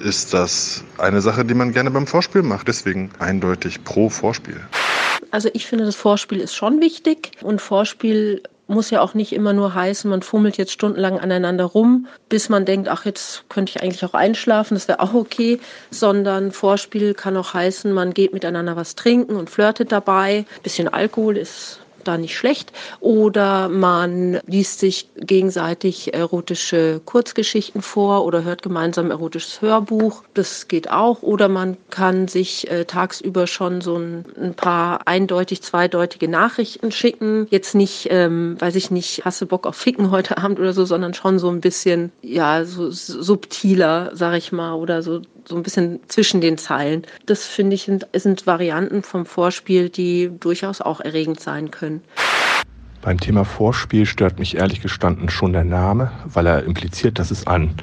ist das eine Sache, die man gerne beim Vorspiel macht. Deswegen eindeutig pro Vorspiel. Also ich finde, das Vorspiel ist schon wichtig und Vorspiel muss ja auch nicht immer nur heißen, man fummelt jetzt stundenlang aneinander rum, bis man denkt, ach, jetzt könnte ich eigentlich auch einschlafen, das wäre auch okay, sondern Vorspiel kann auch heißen, man geht miteinander was trinken und flirtet dabei. Ein bisschen Alkohol ist da nicht schlecht. Oder man liest sich gegenseitig erotische Kurzgeschichten vor oder hört gemeinsam ein erotisches Hörbuch. Das geht auch. Oder man kann sich äh, tagsüber schon so ein, ein paar eindeutig zweideutige Nachrichten schicken. Jetzt nicht, ähm, weiß ich nicht, hast du Bock auf Ficken heute Abend oder so, sondern schon so ein bisschen, ja, so subtiler, sag ich mal, oder so so ein bisschen zwischen den Zeilen. Das finde ich sind, sind Varianten vom Vorspiel, die durchaus auch erregend sein können. Beim Thema Vorspiel stört mich ehrlich gestanden schon der Name, weil er impliziert, dass es einen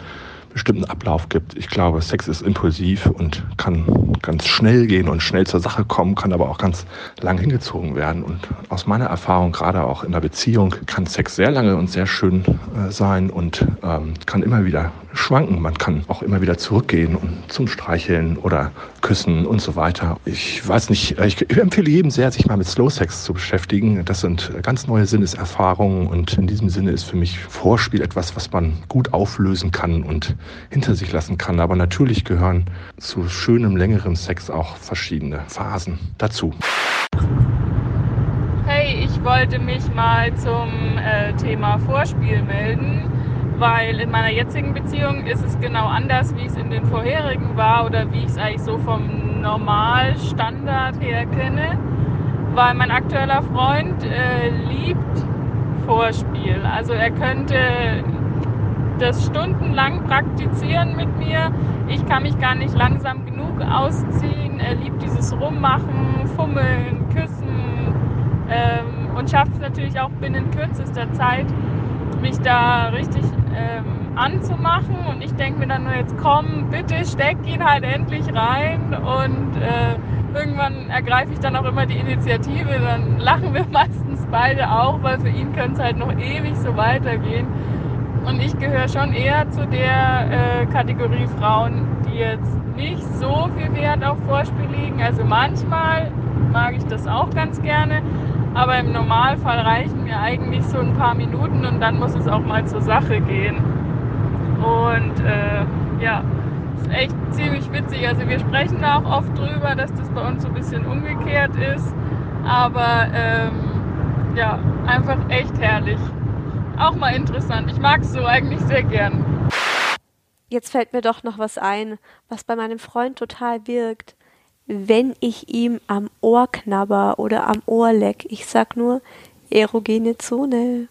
bestimmten Ablauf gibt. Ich glaube, Sex ist impulsiv und kann ganz schnell gehen und schnell zur Sache kommen, kann aber auch ganz lang hingezogen werden. Und aus meiner Erfahrung, gerade auch in der Beziehung, kann Sex sehr lange und sehr schön äh, sein und ähm, kann immer wieder schwanken. Man kann auch immer wieder zurückgehen und zum Streicheln oder Küssen und so weiter. Ich weiß nicht, ich empfehle jedem sehr, sich mal mit Slow Sex zu beschäftigen. Das sind ganz neue Sinneserfahrungen und in diesem Sinne ist für mich Vorspiel etwas, was man gut auflösen kann und hinter sich lassen kann. Aber natürlich gehören zu schönem, längerem Sex auch verschiedene Phasen dazu. Hey, ich wollte mich mal zum äh, Thema Vorspiel melden, weil in meiner jetzigen Beziehung ist es genau anders, wie es in den vorherigen war oder wie ich es eigentlich so vom Normalstandard her kenne, weil mein aktueller Freund äh, liebt Vorspiel. Also er könnte das stundenlang praktizieren mit mir. Ich kann mich gar nicht langsam genug ausziehen. Er liebt dieses Rummachen, Fummeln, Küssen ähm, und schafft es natürlich auch binnen kürzester Zeit, mich da richtig ähm, anzumachen. Und ich denke mir dann nur jetzt, komm, bitte steck ihn halt endlich rein. Und äh, irgendwann ergreife ich dann auch immer die Initiative. Dann lachen wir meistens beide auch, weil für ihn könnte es halt noch ewig so weitergehen. Und ich gehöre schon eher zu der äh, Kategorie Frauen, die jetzt nicht so viel Wert auf Vorspiel legen. Also manchmal mag ich das auch ganz gerne, aber im Normalfall reichen mir eigentlich so ein paar Minuten und dann muss es auch mal zur Sache gehen. Und äh, ja, ist echt ziemlich witzig. Also wir sprechen da auch oft drüber, dass das bei uns so ein bisschen umgekehrt ist. Aber ähm, ja, einfach echt herrlich. Auch mal interessant. Ich mag es so eigentlich sehr gern. Jetzt fällt mir doch noch was ein, was bei meinem Freund total wirkt. Wenn ich ihm am Ohr knabber oder am Ohr leck. Ich sag nur erogene Zone.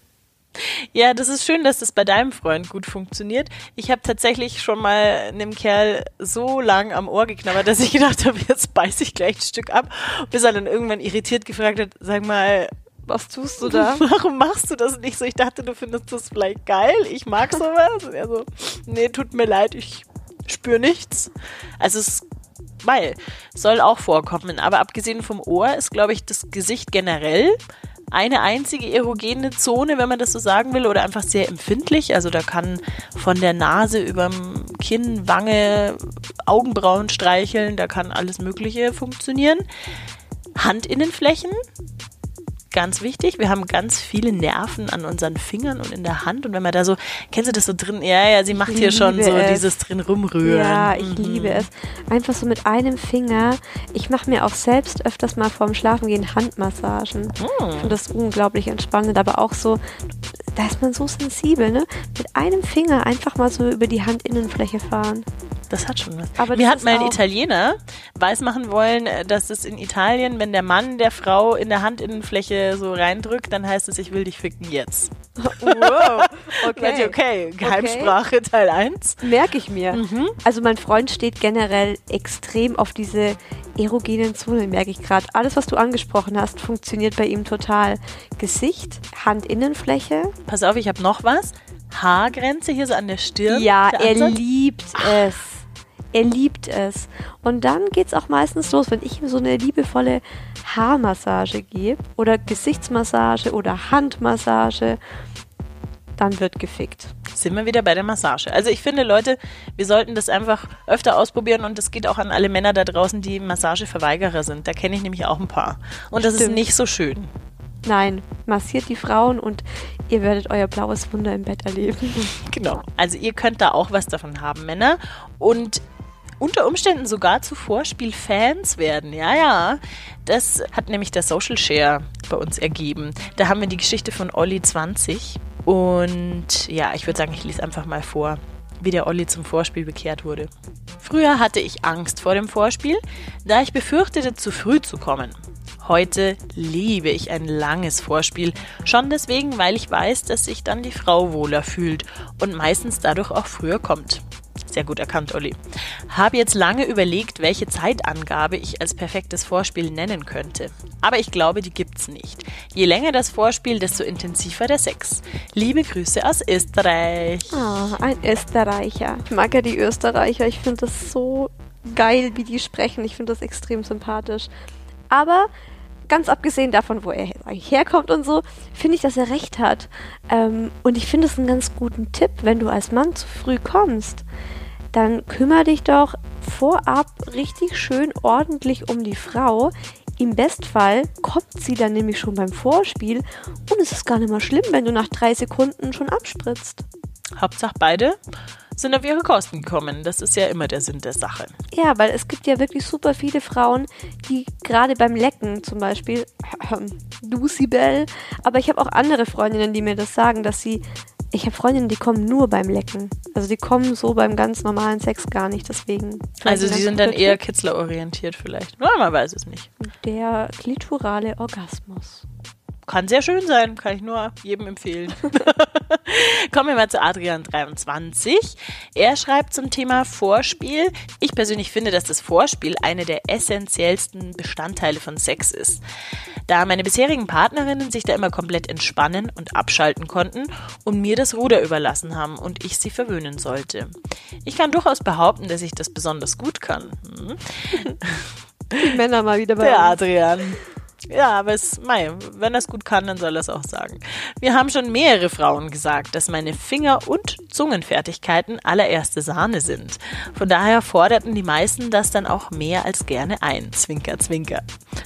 Ja, das ist schön, dass das bei deinem Freund gut funktioniert. Ich habe tatsächlich schon mal einem Kerl so lang am Ohr geknabbert, dass ich gedacht habe, jetzt beiß ich gleich ein Stück ab, bis er dann irgendwann irritiert gefragt hat, sag mal, was tust du da? Warum machst du das nicht so? Ich dachte, du findest das vielleicht geil. Ich mag sowas. Und er so, nee, tut mir leid, ich spüre nichts. Also es weil soll auch vorkommen, aber abgesehen vom Ohr ist, glaube ich, das Gesicht generell eine einzige erogene Zone, wenn man das so sagen will, oder einfach sehr empfindlich. Also da kann von der Nase überm Kinn, Wange, Augenbrauen streicheln, da kann alles Mögliche funktionieren. Handinnenflächen ganz wichtig. Wir haben ganz viele Nerven an unseren Fingern und in der Hand. Und wenn man da so, kennst du das so drin? Ja, ja, sie macht hier schon so es. dieses drin rumrühren. Ja, ich mhm. liebe es. Einfach so mit einem Finger. Ich mache mir auch selbst öfters mal vorm Schlafengehen Handmassagen. Mhm. Ich finde das unglaublich entspannend, aber auch so, da ist man so sensibel, ne? Mit einem Finger einfach mal so über die Handinnenfläche fahren. Das hat schon was. Aber Mir hat mal ein Italiener weismachen wollen, äh, dass es in Italien, wenn der Mann der Frau in der Handinnenfläche so reindrückt, dann heißt es, ich will dich ficken jetzt. Wow, okay. okay, Geheimsprache okay. Teil 1. Merke ich mir. Mhm. Also mein Freund steht generell extrem auf diese erogenen Zonen, merke ich gerade. Alles, was du angesprochen hast, funktioniert bei ihm total. Gesicht, Handinnenfläche. Pass auf, ich habe noch was. Haargrenze hier so an der Stirn. Ja, er liebt es. Er liebt es. Und dann geht es auch meistens los, wenn ich ihm so eine liebevolle Haarmassage gebe oder Gesichtsmassage oder Handmassage, dann wird gefickt. Sind wir wieder bei der Massage. Also ich finde, Leute, wir sollten das einfach öfter ausprobieren und das geht auch an alle Männer da draußen, die Massageverweigerer sind. Da kenne ich nämlich auch ein paar. Und das Stimmt. ist nicht so schön. Nein, massiert die Frauen und ihr werdet euer blaues Wunder im Bett erleben. Genau. Also ihr könnt da auch was davon haben, Männer. Und unter Umständen sogar zu Vorspielfans werden. Ja, ja. Das hat nämlich der Social Share bei uns ergeben. Da haben wir die Geschichte von Olli 20. Und ja, ich würde sagen, ich lese einfach mal vor, wie der Olli zum Vorspiel bekehrt wurde. Früher hatte ich Angst vor dem Vorspiel, da ich befürchtete, zu früh zu kommen. Heute liebe ich ein langes Vorspiel, schon deswegen, weil ich weiß, dass sich dann die Frau wohler fühlt und meistens dadurch auch früher kommt. Sehr gut erkannt, Olli. Habe jetzt lange überlegt, welche Zeitangabe ich als perfektes Vorspiel nennen könnte. Aber ich glaube, die gibt's nicht. Je länger das Vorspiel, desto intensiver der Sex. Liebe Grüße aus Österreich. Oh, ein Österreicher. Ich mag ja die Österreicher. Ich finde das so geil, wie die sprechen. Ich finde das extrem sympathisch. Aber ganz abgesehen davon, wo er eigentlich herkommt und so, finde ich, dass er recht hat. Ähm, und ich finde es einen ganz guten Tipp, wenn du als Mann zu früh kommst, dann kümmere dich doch vorab richtig schön ordentlich um die Frau. Im Bestfall kommt sie dann nämlich schon beim Vorspiel und es ist gar nicht mal schlimm, wenn du nach drei Sekunden schon abspritzt. Hauptsache beide sind auf ihre Kosten gekommen. Das ist ja immer der Sinn der Sache. Ja, weil es gibt ja wirklich super viele Frauen, die gerade beim Lecken zum Beispiel, Lucy Bell, aber ich habe auch andere Freundinnen, die mir das sagen, dass sie ich habe Freundinnen, die kommen nur beim Lecken. Also die kommen so beim ganz normalen Sex gar nicht, deswegen. Also sie sind dann eher kitzlerorientiert vielleicht. Man weiß es nicht. Der klitorale Orgasmus. Kann sehr schön sein, kann ich nur jedem empfehlen. Kommen wir mal zu Adrian23. Er schreibt zum Thema Vorspiel. Ich persönlich finde, dass das Vorspiel eine der essentiellsten Bestandteile von Sex ist. Da meine bisherigen Partnerinnen sich da immer komplett entspannen und abschalten konnten und mir das Ruder überlassen haben und ich sie verwöhnen sollte. Ich kann durchaus behaupten, dass ich das besonders gut kann. Hm? Die Männer mal wieder bei Der Adrian. Ja, aber es, mei, wenn er es gut kann, dann soll er es auch sagen. Wir haben schon mehrere Frauen gesagt, dass meine Finger- und Zungenfertigkeiten allererste Sahne sind. Von daher forderten die meisten das dann auch mehr als gerne ein. Zwinker, zwinker.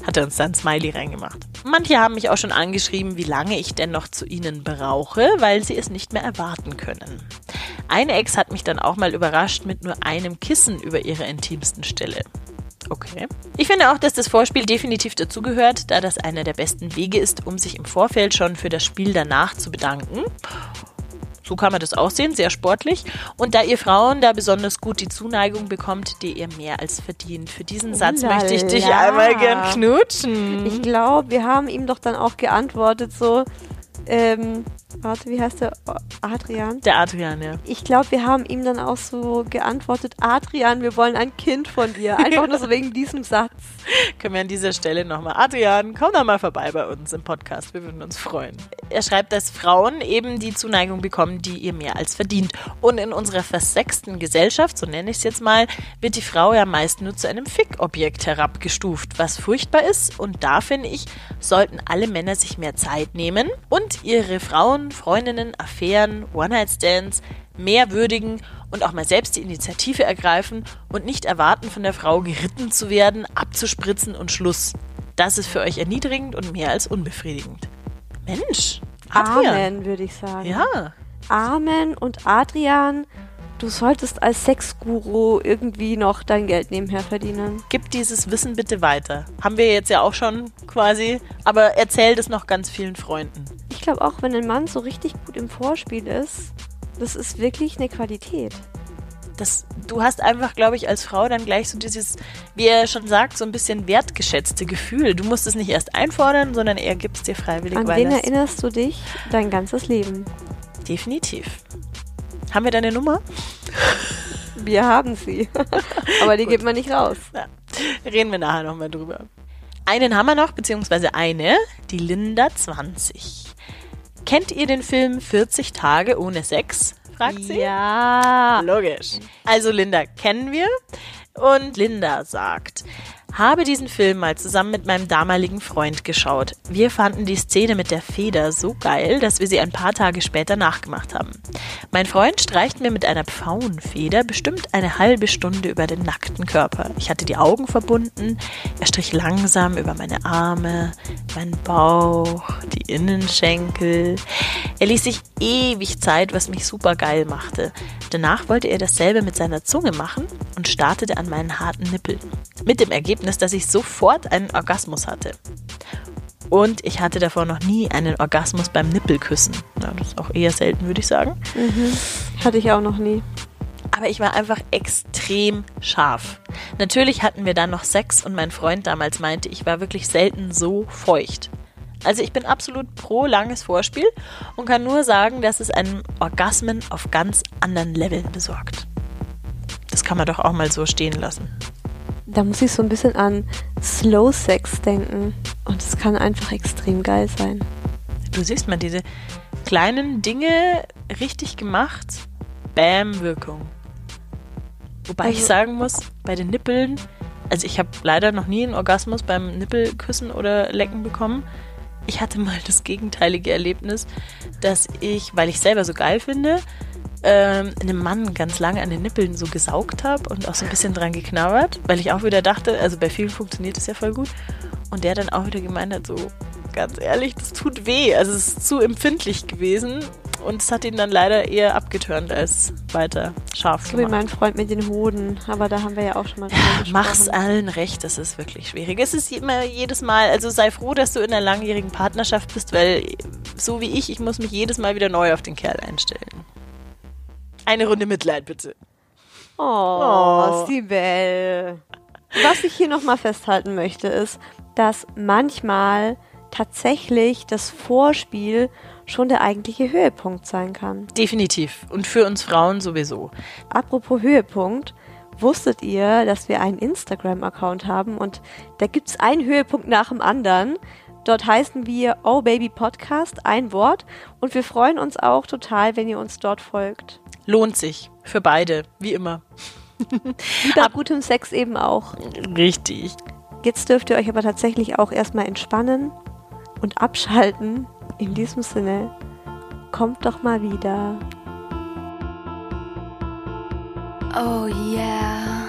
Hat er uns dann Smiley reingemacht. Manche haben mich auch schon angeschrieben, wie lange ich denn noch zu ihnen brauche, weil sie es nicht mehr erwarten können. Eine Ex hat mich dann auch mal überrascht mit nur einem Kissen über ihrer intimsten Stelle. Okay. Ich finde auch, dass das Vorspiel definitiv dazugehört, da das einer der besten Wege ist, um sich im Vorfeld schon für das Spiel danach zu bedanken. So kann man das auch sehen, sehr sportlich. Und da ihr Frauen da besonders gut die Zuneigung bekommt, die ihr mehr als verdient. Für diesen Satz Ulala. möchte ich dich einmal gern knutschen. Ich glaube, wir haben ihm doch dann auch geantwortet, so, ähm, warte, wie heißt der? Adrian? Der Adrian, ja. Ich glaube, wir haben ihm dann auch so geantwortet, Adrian, wir wollen ein Kind von dir. Einfach nur so wegen diesem Satz. Können wir an dieser Stelle nochmal. Adrian, komm doch mal vorbei bei uns im Podcast. Wir würden uns freuen. Er schreibt, dass Frauen eben die Zuneigung bekommen, die ihr mehr als verdient. Und in unserer versexten Gesellschaft, so nenne ich es jetzt mal, wird die Frau ja meist nur zu einem Fickobjekt herabgestuft, was furchtbar ist. Und da finde ich, sollten alle Männer sich mehr Zeit nehmen und ihre Frauen, Freundinnen, Affären, One-Night-Stands mehr würdigen und auch mal selbst die Initiative ergreifen und nicht erwarten, von der Frau geritten zu werden, abzuspritzen und Schluss. Das ist für euch erniedrigend und mehr als unbefriedigend. Mensch, Adrian. Amen, würde ich sagen. Ja, Amen und Adrian, du solltest als Sexguru irgendwie noch dein Geld nebenher verdienen. gib dieses Wissen bitte weiter. Haben wir jetzt ja auch schon quasi, aber erzähl das noch ganz vielen Freunden. Ich glaube auch, wenn ein Mann so richtig gut im Vorspiel ist, das ist wirklich eine Qualität. Das, du hast einfach, glaube ich, als Frau dann gleich so dieses, wie er schon sagt, so ein bisschen wertgeschätzte Gefühl. Du musst es nicht erst einfordern, sondern er gibt es dir freiwillig, An weil wen es- erinnerst du dich dein ganzes Leben? Definitiv. Haben wir deine Nummer? Wir haben sie. Aber die gibt man nicht raus. Ja. Reden wir nachher nochmal drüber. Einen haben wir noch, beziehungsweise eine, die Linda 20. Kennt ihr den Film 40 Tage ohne Sex? Fragt sie. Ja. Logisch. Also Linda kennen wir. Und Linda sagt, habe diesen Film mal zusammen mit meinem damaligen Freund geschaut. Wir fanden die Szene mit der Feder so geil, dass wir sie ein paar Tage später nachgemacht haben. Mein Freund streicht mir mit einer Pfauenfeder bestimmt eine halbe Stunde über den nackten Körper. Ich hatte die Augen verbunden, er strich langsam über meine Arme, meinen Bauch, die Innenschenkel. Er ließ sich ewig Zeit, was mich super geil machte. Danach wollte er dasselbe mit seiner Zunge machen und startete an meinen harten Nippeln. Mit dem Ergebnis, dass ich sofort einen Orgasmus hatte. Und ich hatte davor noch nie einen Orgasmus beim Nippelküssen. Ja, das ist auch eher selten, würde ich sagen. Hatte ich auch noch nie. Aber ich war einfach extrem scharf. Natürlich hatten wir dann noch Sex und mein Freund damals meinte, ich war wirklich selten so feucht. Also ich bin absolut pro langes Vorspiel und kann nur sagen, dass es einem Orgasmen auf ganz anderen Leveln besorgt. Das kann man doch auch mal so stehen lassen. Da muss ich so ein bisschen an Slow Sex denken. Und es kann einfach extrem geil sein. Du siehst mal diese kleinen Dinge richtig gemacht. Bam, Wirkung. Wobei ich Also- sagen muss, bei den Nippeln, also ich habe leider noch nie einen Orgasmus beim Nippelküssen oder Lecken bekommen. Ich hatte mal das gegenteilige Erlebnis, dass ich, weil ich selber so geil finde, ähm, einem Mann ganz lange an den Nippeln so gesaugt habe und auch so ein bisschen dran geknabbert, weil ich auch wieder dachte, also bei vielen funktioniert das ja voll gut. Und der dann auch wieder gemeint hat, so ganz ehrlich, das tut weh. Also es ist zu empfindlich gewesen und es hat ihn dann leider eher abgeturnt als weiter scharf So wie gemacht. mein Freund mit den Hoden. Aber da haben wir ja auch schon mal drüber gesprochen. Mach's allen recht, das ist wirklich schwierig. Es ist immer jedes Mal, also sei froh, dass du in einer langjährigen Partnerschaft bist, weil so wie ich, ich muss mich jedes Mal wieder neu auf den Kerl einstellen. Eine Runde Mitleid, bitte. Oh, Oh. Sibel. Was ich hier nochmal festhalten möchte, ist, dass manchmal tatsächlich das Vorspiel schon der eigentliche Höhepunkt sein kann. Definitiv. Und für uns Frauen sowieso. Apropos Höhepunkt, wusstet ihr, dass wir einen Instagram-Account haben und da gibt es einen Höhepunkt nach dem anderen. Dort heißen wir Oh Baby Podcast, ein Wort. Und wir freuen uns auch total, wenn ihr uns dort folgt. Lohnt sich. Für beide. Wie immer. Wie bei gutem Sex eben auch. Richtig. Jetzt dürft ihr euch aber tatsächlich auch erstmal entspannen und abschalten. In diesem Sinne, kommt doch mal wieder. Oh yeah.